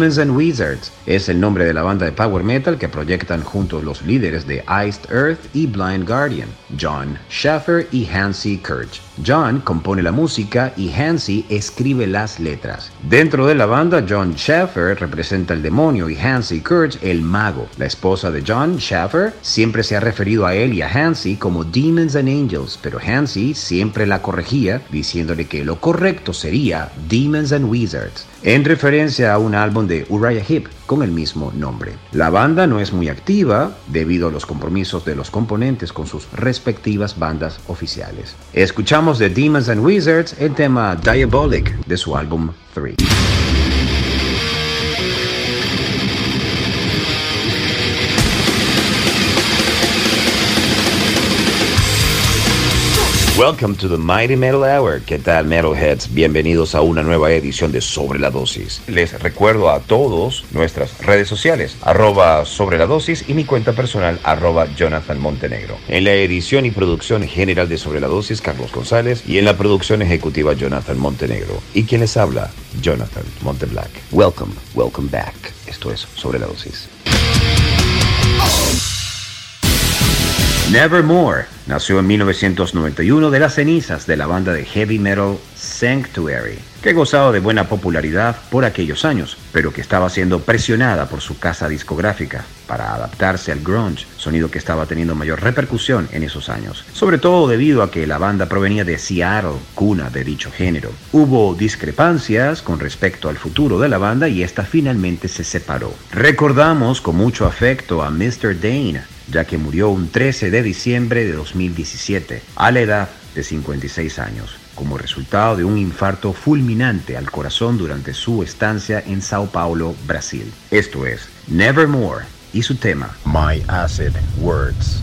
Demons and Wizards es el nombre de la banda de power metal que proyectan juntos los líderes de Iced Earth y Blind Guardian, John Schaffer y Hansi Kurch. John compone la música y Hansi escribe las letras. Dentro de la banda, John Schaffer representa el demonio y Hansi Kurch el mago. La esposa de John Schaffer siempre se ha referido a él y a Hansi como Demons and Angels, pero Hansi siempre la corregía diciéndole que lo correcto sería Demons and Wizards, en referencia a un álbum de Uriah Heep con el mismo nombre. La banda no es muy activa debido a los compromisos de los componentes con sus respectivas bandas oficiales. Escuchamos de Demons and Wizards el tema Diabolic de su álbum 3. Welcome to the Mighty Metal Hour. ¿Qué tal, Metalheads? Bienvenidos a una nueva edición de Sobre la Dosis. Les recuerdo a todos nuestras redes sociales, arroba Sobre la Dosis y mi cuenta personal, arroba Jonathan Montenegro. En la edición y producción general de Sobre la Dosis, Carlos González, y en la producción ejecutiva, Jonathan Montenegro. Y quien les habla, Jonathan Monteblack. Welcome, welcome back. Esto es Sobre la Dosis. Nevermore nació en 1991 de las cenizas de la banda de heavy metal Sanctuary, que gozaba de buena popularidad por aquellos años, pero que estaba siendo presionada por su casa discográfica para adaptarse al grunge, sonido que estaba teniendo mayor repercusión en esos años, sobre todo debido a que la banda provenía de Seattle, cuna de dicho género. Hubo discrepancias con respecto al futuro de la banda y esta finalmente se separó. Recordamos con mucho afecto a Mr. Dane, ya que murió un 13 de diciembre de 2017, a la edad de 56 años, como resultado de un infarto fulminante al corazón durante su estancia en Sao Paulo, Brasil. Esto es Nevermore y su tema My Acid Words.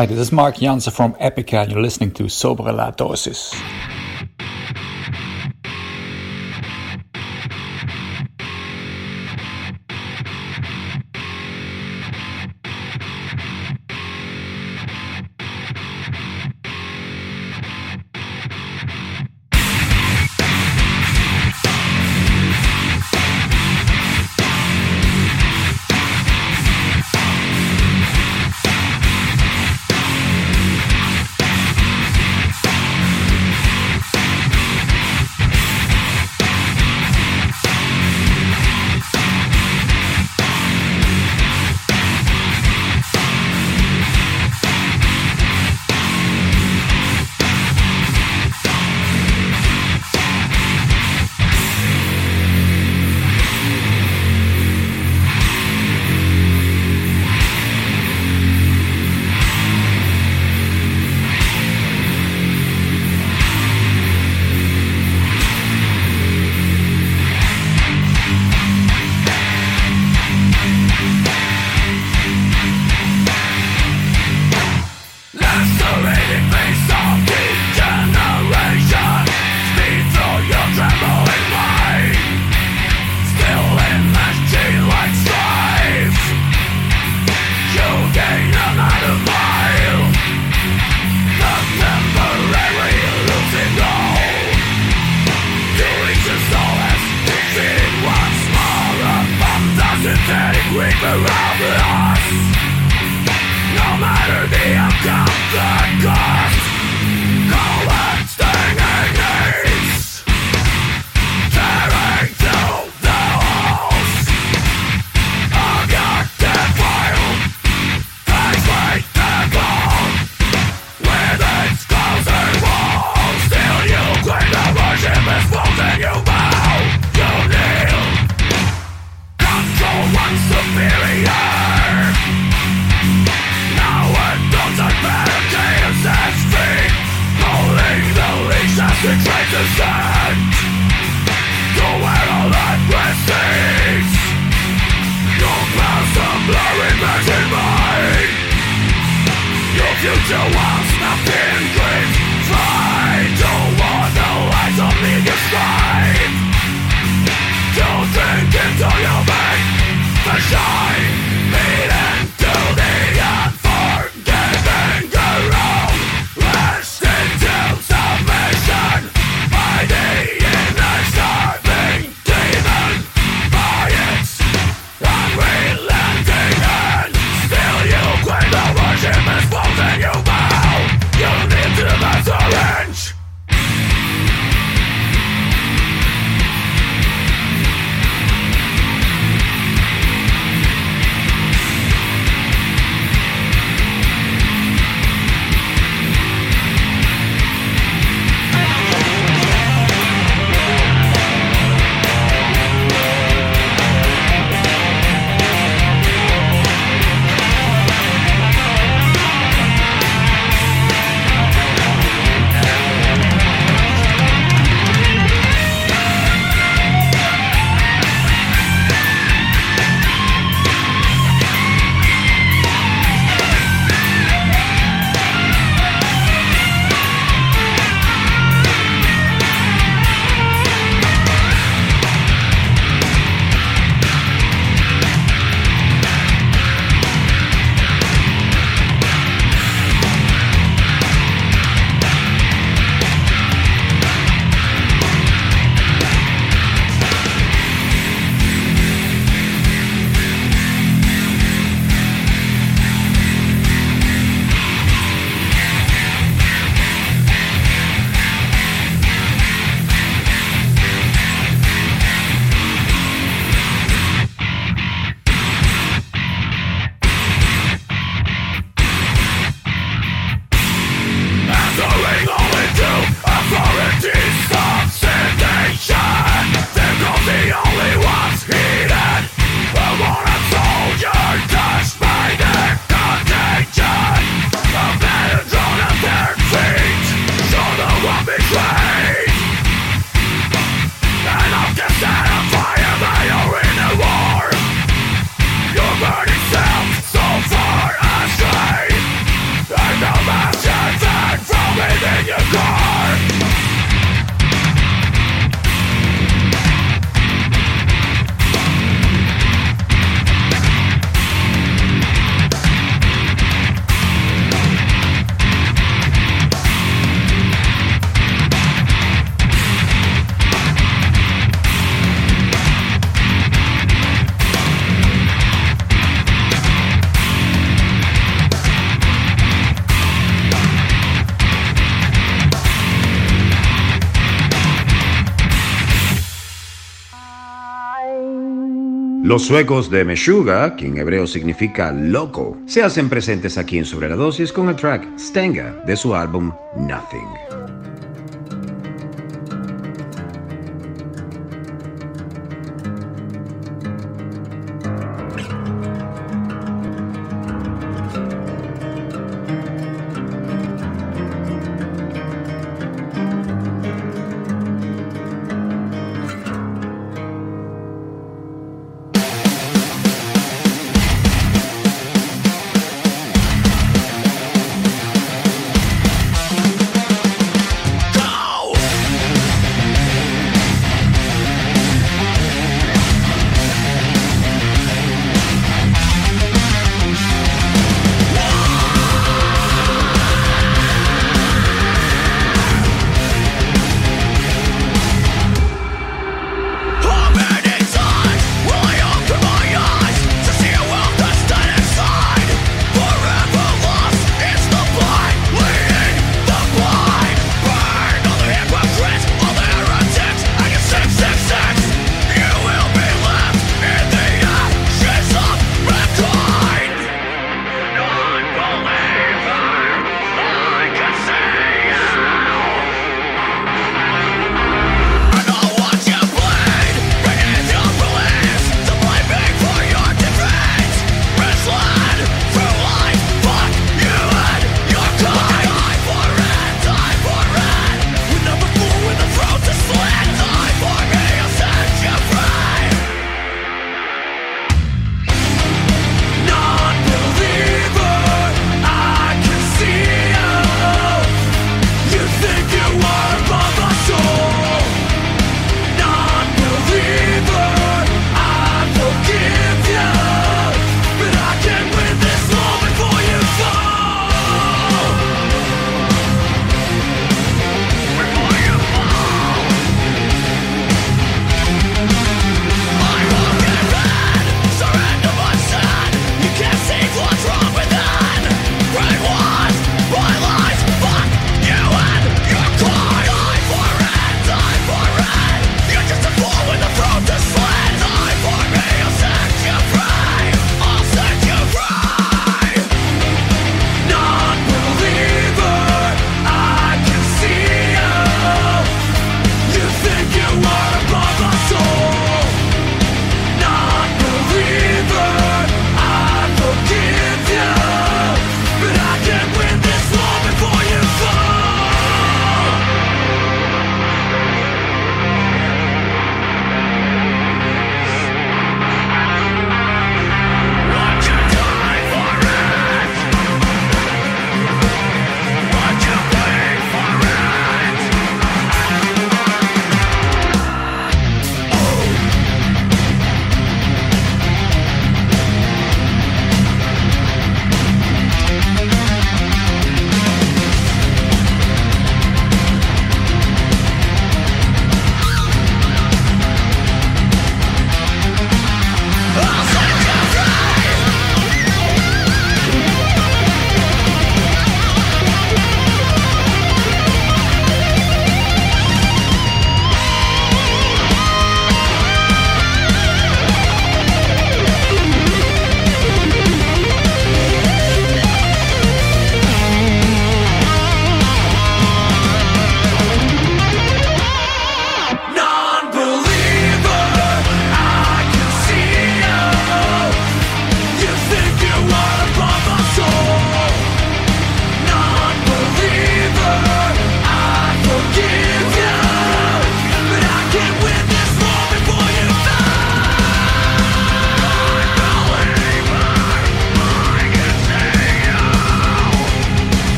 Hi, this is Mark Jansen from Epica, and you're listening to Sobre La Dosis. Los suecos de Meshuga, que en hebreo significa loco, se hacen presentes aquí en Sobre la Dosis con el track Stenga de su álbum Nothing.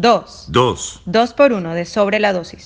Dos. Dos. Dos. Por uno de sobre la dosis.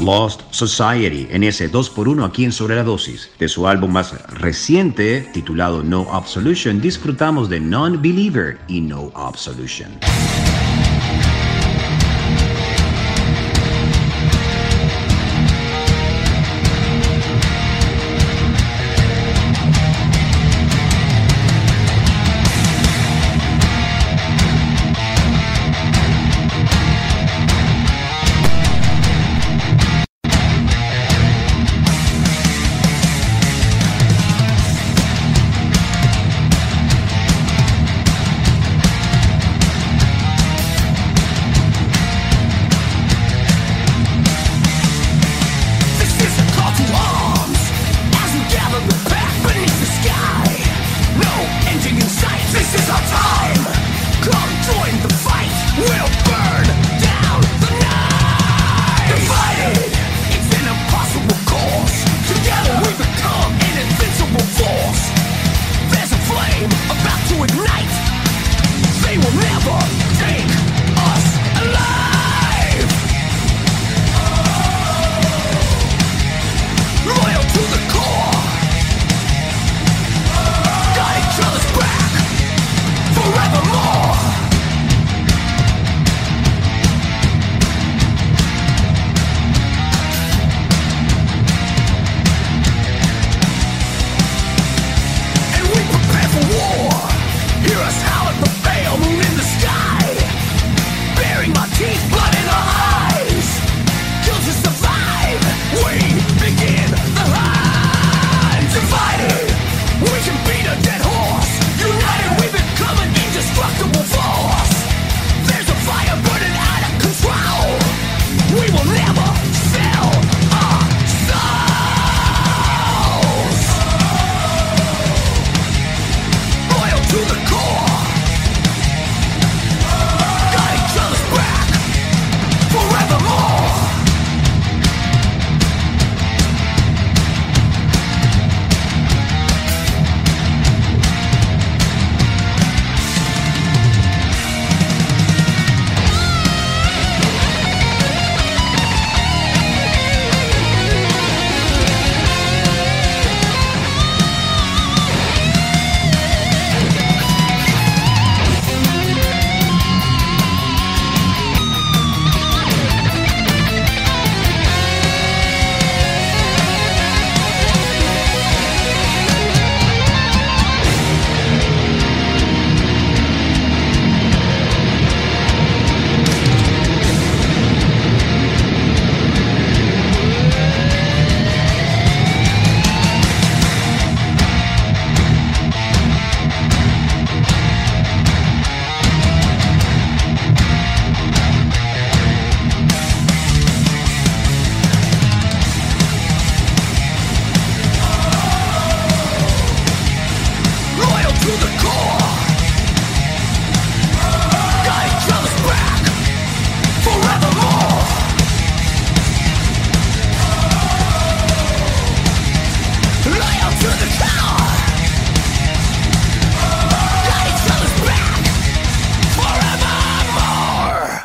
Lost Society, en ese 2x1 aquí en Sobre la Dosis. De su álbum más reciente, titulado No Absolution, disfrutamos de Non-Believer y No Absolution.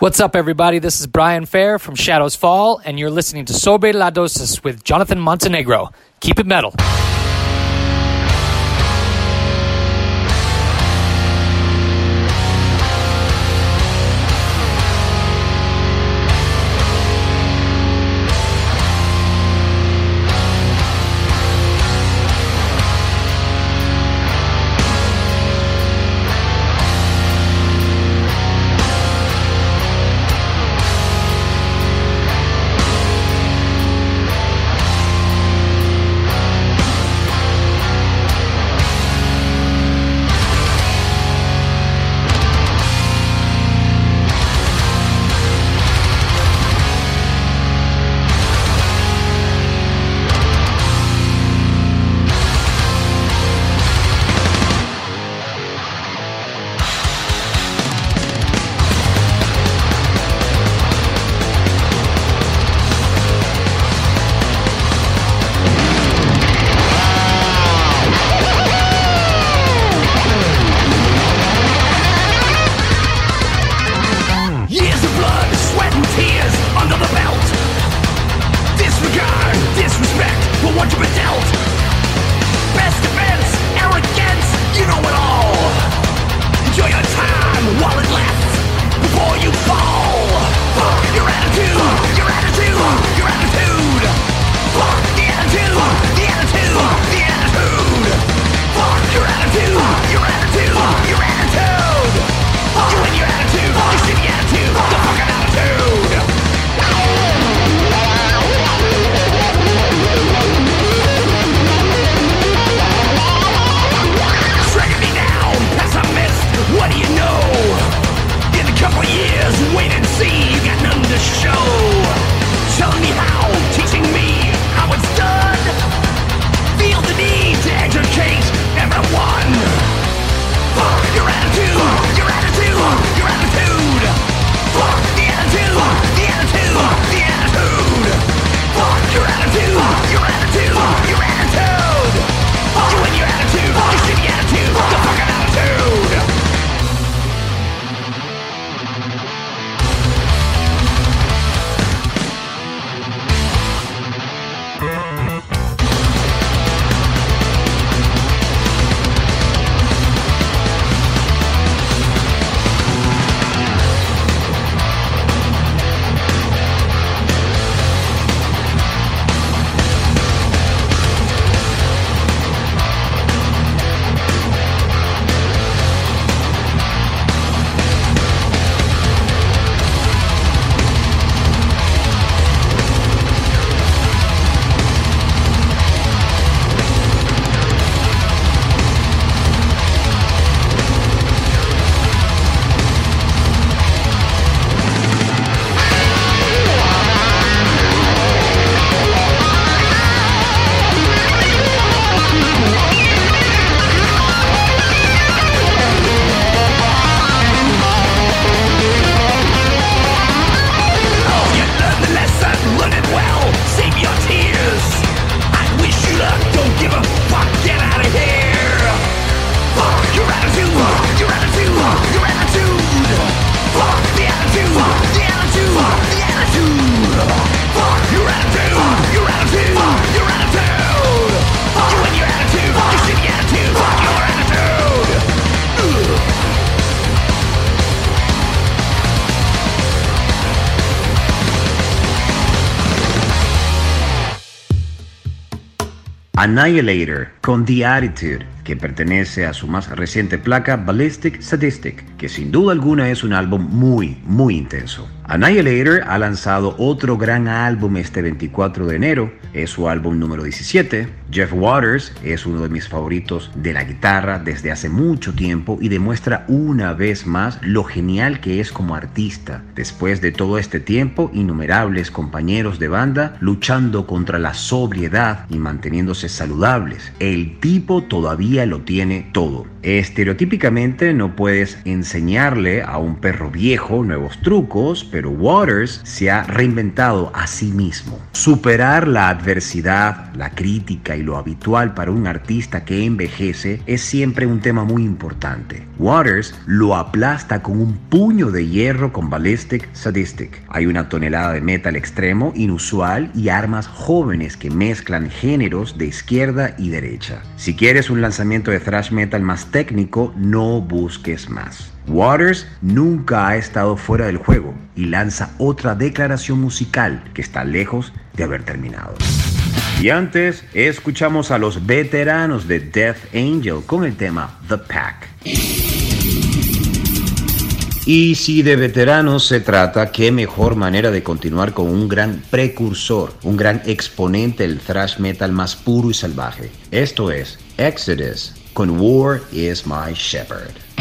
What's up, everybody? This is Brian Fair from Shadows Fall, and you're listening to Sobre la Dosis with Jonathan Montenegro. Keep it metal. Annihilator con The Attitude, que pertenece a su más reciente placa Ballistic Sadistic, que sin duda alguna es un álbum muy, muy intenso. Annihilator ha lanzado otro gran álbum este 24 de enero, es su álbum número 17. Jeff Waters es uno de mis favoritos de la guitarra desde hace mucho tiempo y demuestra una vez más lo genial que es como artista. Después de todo este tiempo, innumerables compañeros de banda luchando contra la sobriedad y manteniéndose saludables. El tipo todavía lo tiene todo. Estereotípicamente no puedes enseñarle a un perro viejo nuevos trucos, pero Waters se ha reinventado a sí mismo. Superar la adversidad, la crítica y lo habitual para un artista que envejece es siempre un tema muy importante. Waters lo aplasta con un puño de hierro con Ballistic Sadistic. Hay una tonelada de metal extremo inusual y armas jóvenes que mezclan géneros de izquierda y derecha. Si quieres un lanzamiento de thrash metal más técnico, no busques más. Waters nunca ha estado fuera del juego y lanza otra declaración musical que está lejos de haber terminado. Y antes escuchamos a los veteranos de Death Angel con el tema The Pack. Y si de veteranos se trata, qué mejor manera de continuar con un gran precursor, un gran exponente del thrash metal más puro y salvaje. Esto es Exodus con War is My Shepherd.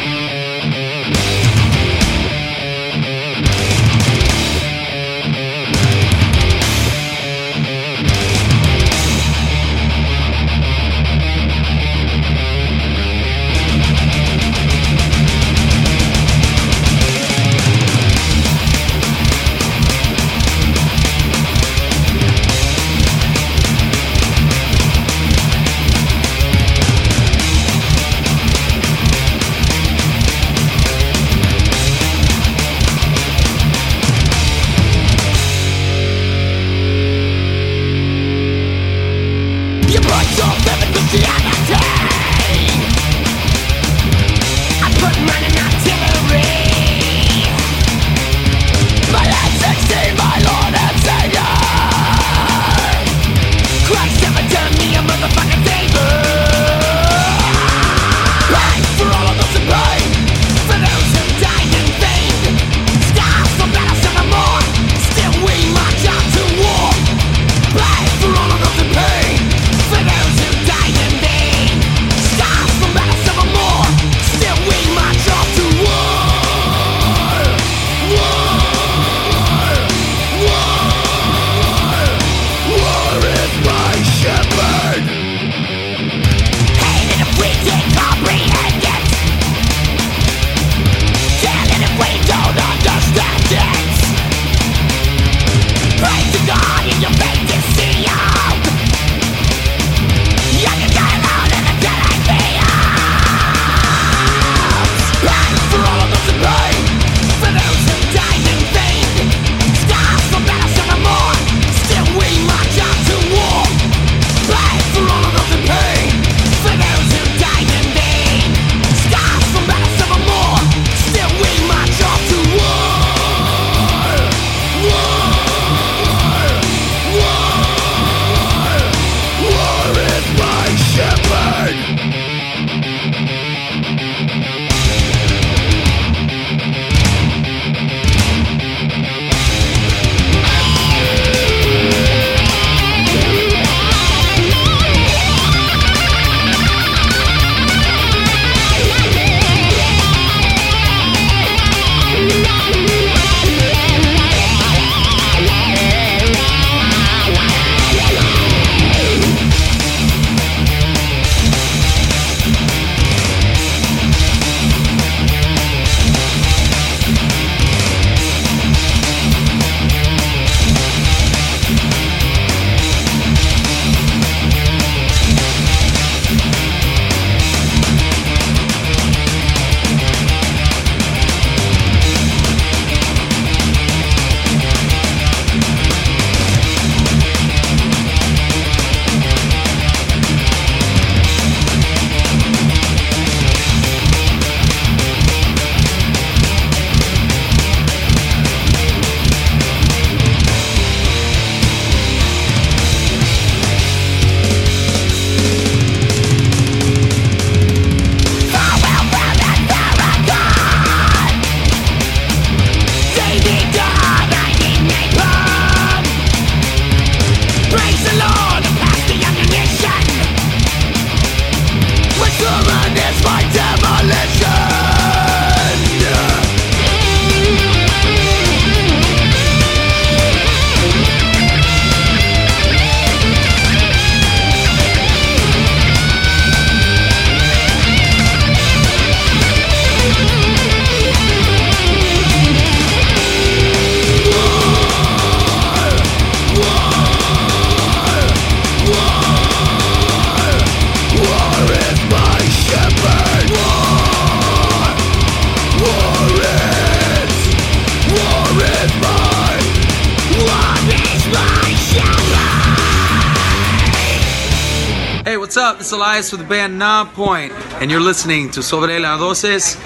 Elias with the band Non Point, and you're listening to Sobre las Doces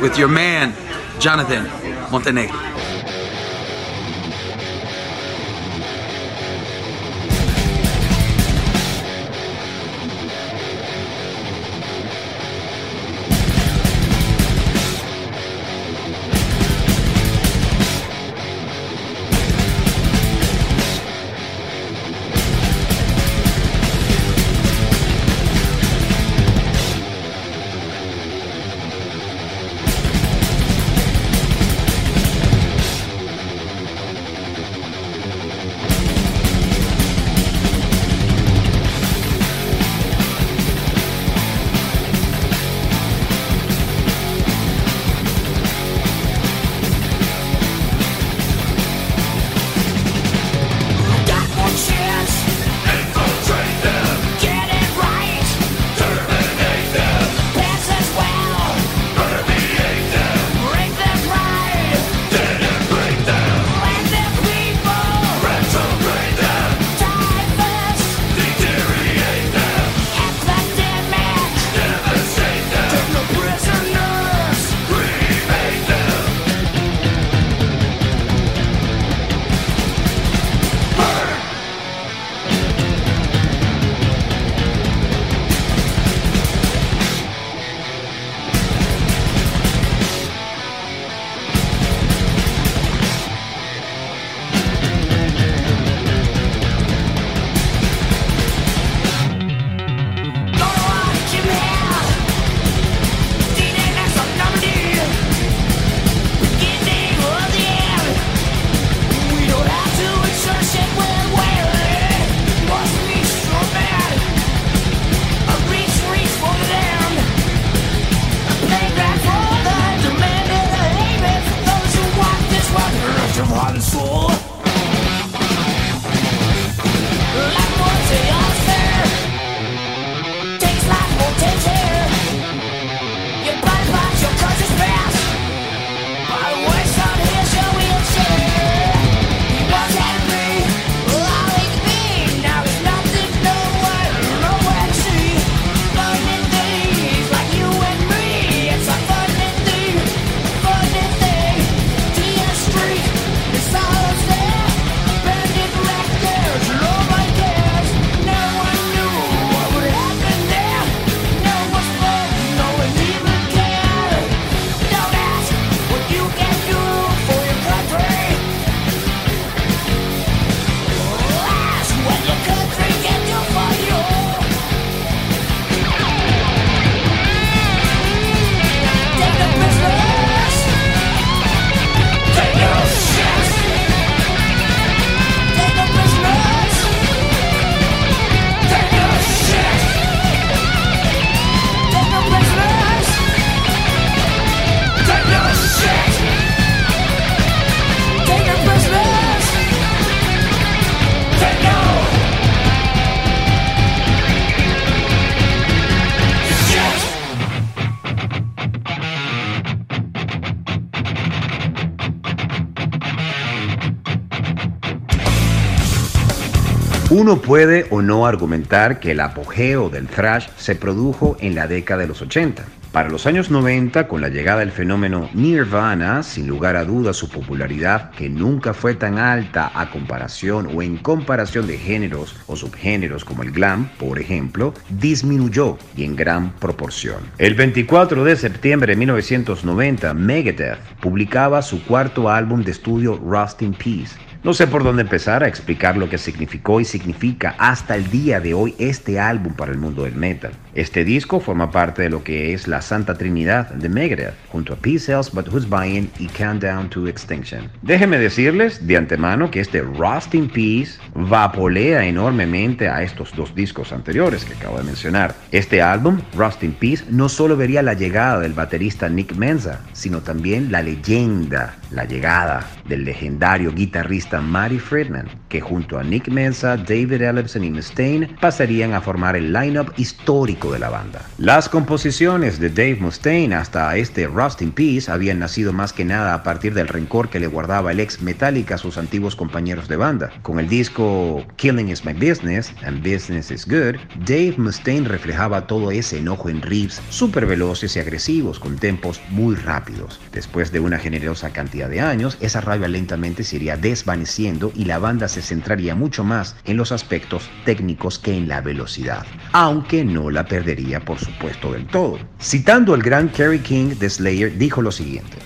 with your man, Jonathan Montenegro. Uno puede o no argumentar que el apogeo del thrash se produjo en la década de los 80. Para los años 90, con la llegada del fenómeno Nirvana, sin lugar a dudas su popularidad, que nunca fue tan alta a comparación o en comparación de géneros o subgéneros como el glam, por ejemplo, disminuyó y en gran proporción. El 24 de septiembre de 1990, Megadeth publicaba su cuarto álbum de estudio Rust in Peace, no sé por dónde empezar a explicar lo que significó y significa hasta el día de hoy este álbum para el mundo del metal. Este disco forma parte de lo que es la Santa Trinidad de Megadeth, junto a Peace Else But Who's Buying y Countdown to Extinction. Déjenme decirles de antemano que este Rust in Peace vapolea enormemente a estos dos discos anteriores que acabo de mencionar. Este álbum, Rust in Peace, no solo vería la llegada del baterista Nick Menza, sino también la leyenda, la llegada del legendario guitarrista Matty Friedman, que junto a Nick Menza, David Ellefson y Mustaine pasarían a formar el lineup histórico de la banda. Las composiciones de Dave Mustaine hasta este Rust in Peace habían nacido más que nada a partir del rencor que le guardaba el ex Metallica a sus antiguos compañeros de banda. Con el disco Killing is My Business and Business is Good, Dave Mustaine reflejaba todo ese enojo en riffs súper veloces y agresivos con tempos muy rápidos. Después de una generosa cantidad de años, esa rabia lentamente se iría desvaneciendo y la banda se centraría mucho más en los aspectos técnicos que en la velocidad, aunque no la perdería por supuesto del todo. Citando al gran Kerry King de Slayer, dijo lo siguiente,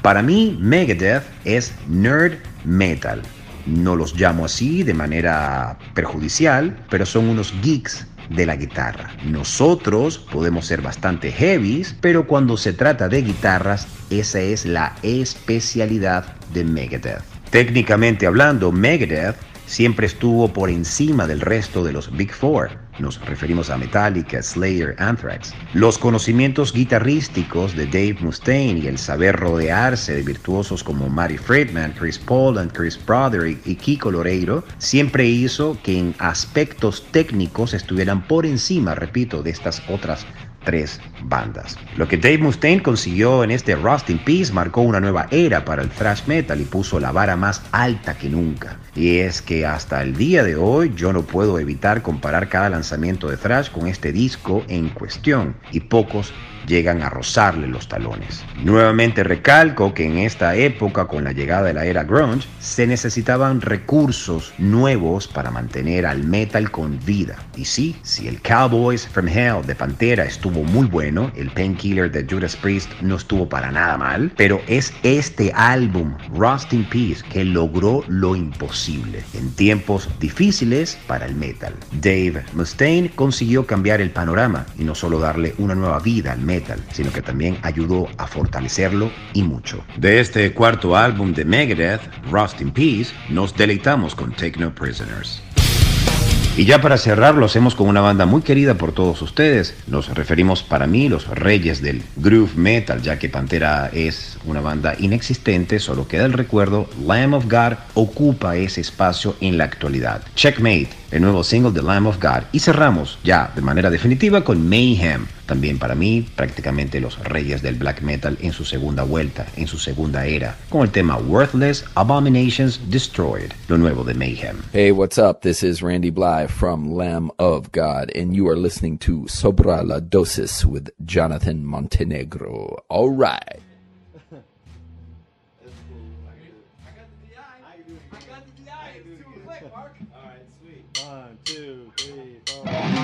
para mí Megadeth es nerd metal. No los llamo así de manera perjudicial, pero son unos geeks de la guitarra. Nosotros podemos ser bastante heavies, pero cuando se trata de guitarras, esa es la especialidad de Megadeth. Técnicamente hablando, Megadeth siempre estuvo por encima del resto de los Big Four. Nos referimos a Metallica, Slayer, Anthrax. Los conocimientos guitarrísticos de Dave Mustaine y el saber rodearse de virtuosos como Matty Friedman, Chris Paul, and Chris Broderick y Kiko Loreiro siempre hizo que en aspectos técnicos estuvieran por encima, repito, de estas otras tres bandas. Lo que Dave Mustaine consiguió en este Rust in Peace marcó una nueva era para el thrash metal y puso la vara más alta que nunca. Y es que hasta el día de hoy yo no puedo evitar comparar cada lanzamiento de thrash con este disco en cuestión y pocos llegan a rozarle los talones. Nuevamente recalco que en esta época, con la llegada de la era grunge, se necesitaban recursos nuevos para mantener al metal con vida. Y sí, si el Cowboys from Hell de Pantera estuvo muy bueno, el Painkiller de Judas Priest no estuvo para nada mal, pero es este álbum, Rust in Peace, que logró lo imposible en tiempos difíciles para el metal. Dave Mustaine consiguió cambiar el panorama y no solo darle una nueva vida al metal, sino que también ayudó a fortalecerlo y mucho. De este cuarto álbum de Megadeth, Rust in Peace, nos deleitamos con Take No Prisoners. Y ya para cerrar lo hacemos con una banda muy querida por todos ustedes. Nos referimos para mí los reyes del groove metal, ya que Pantera es una banda inexistente, solo queda el recuerdo, Lamb of God ocupa ese espacio en la actualidad. Checkmate, el nuevo single de Lamb of God. Y cerramos ya de manera definitiva con Mayhem, también para mí prácticamente los reyes del black metal en su segunda vuelta, en su segunda era, con el tema Worthless Abominations Destroyed, lo nuevo de Mayhem. Hey, what's up? This is Randy Bly from Lamb of God, and you are listening to Sobra la Dosis with Jonathan Montenegro. All right. Thanks.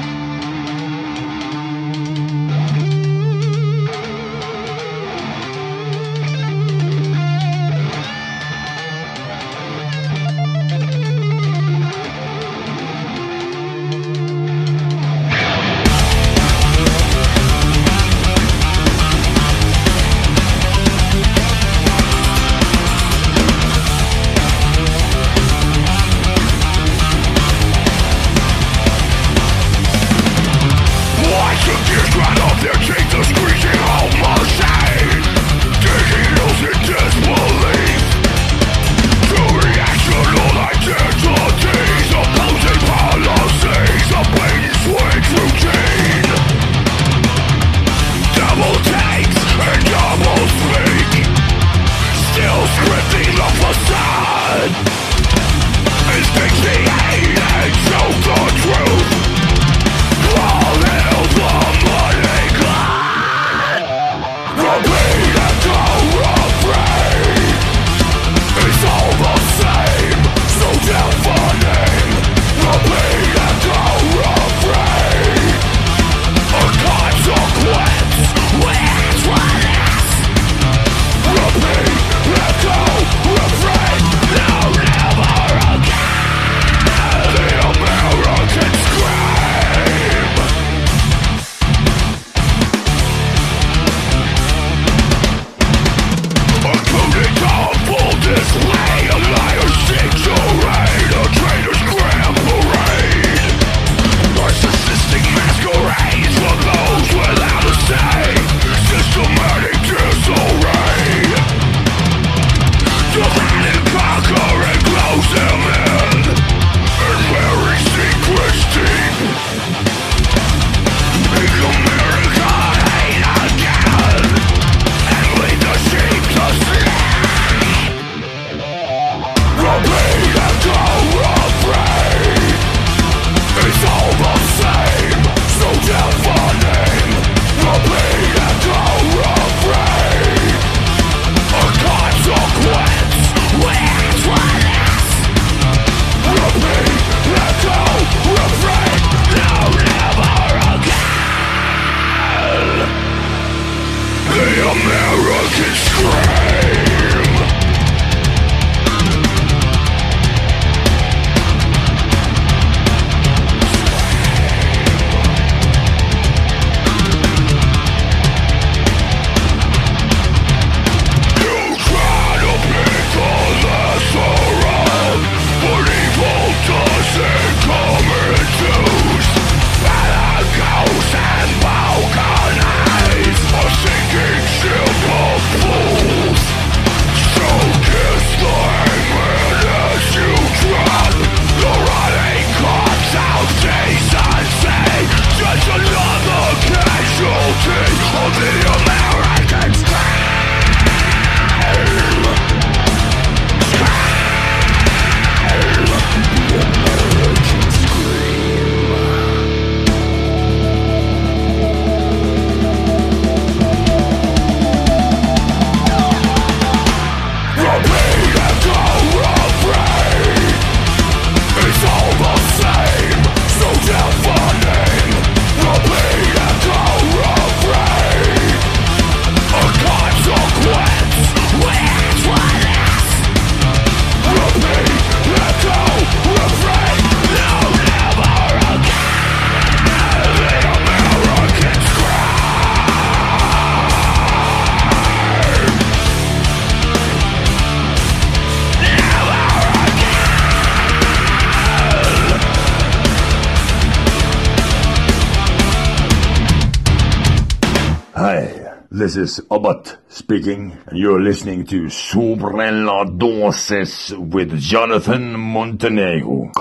This is Abbott speaking, and you're listening to Sobre la with Jonathan Montenegro.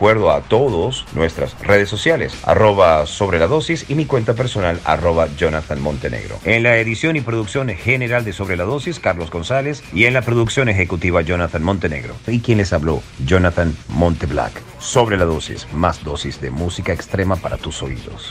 Recuerdo a todos nuestras redes sociales, arroba sobre la dosis y mi cuenta personal, arroba Jonathan Montenegro. En la edición y producción general de Sobre la dosis, Carlos González, y en la producción ejecutiva, Jonathan Montenegro. ¿Y quien les habló? Jonathan Monteblack. Sobre la dosis, más dosis de música extrema para tus oídos.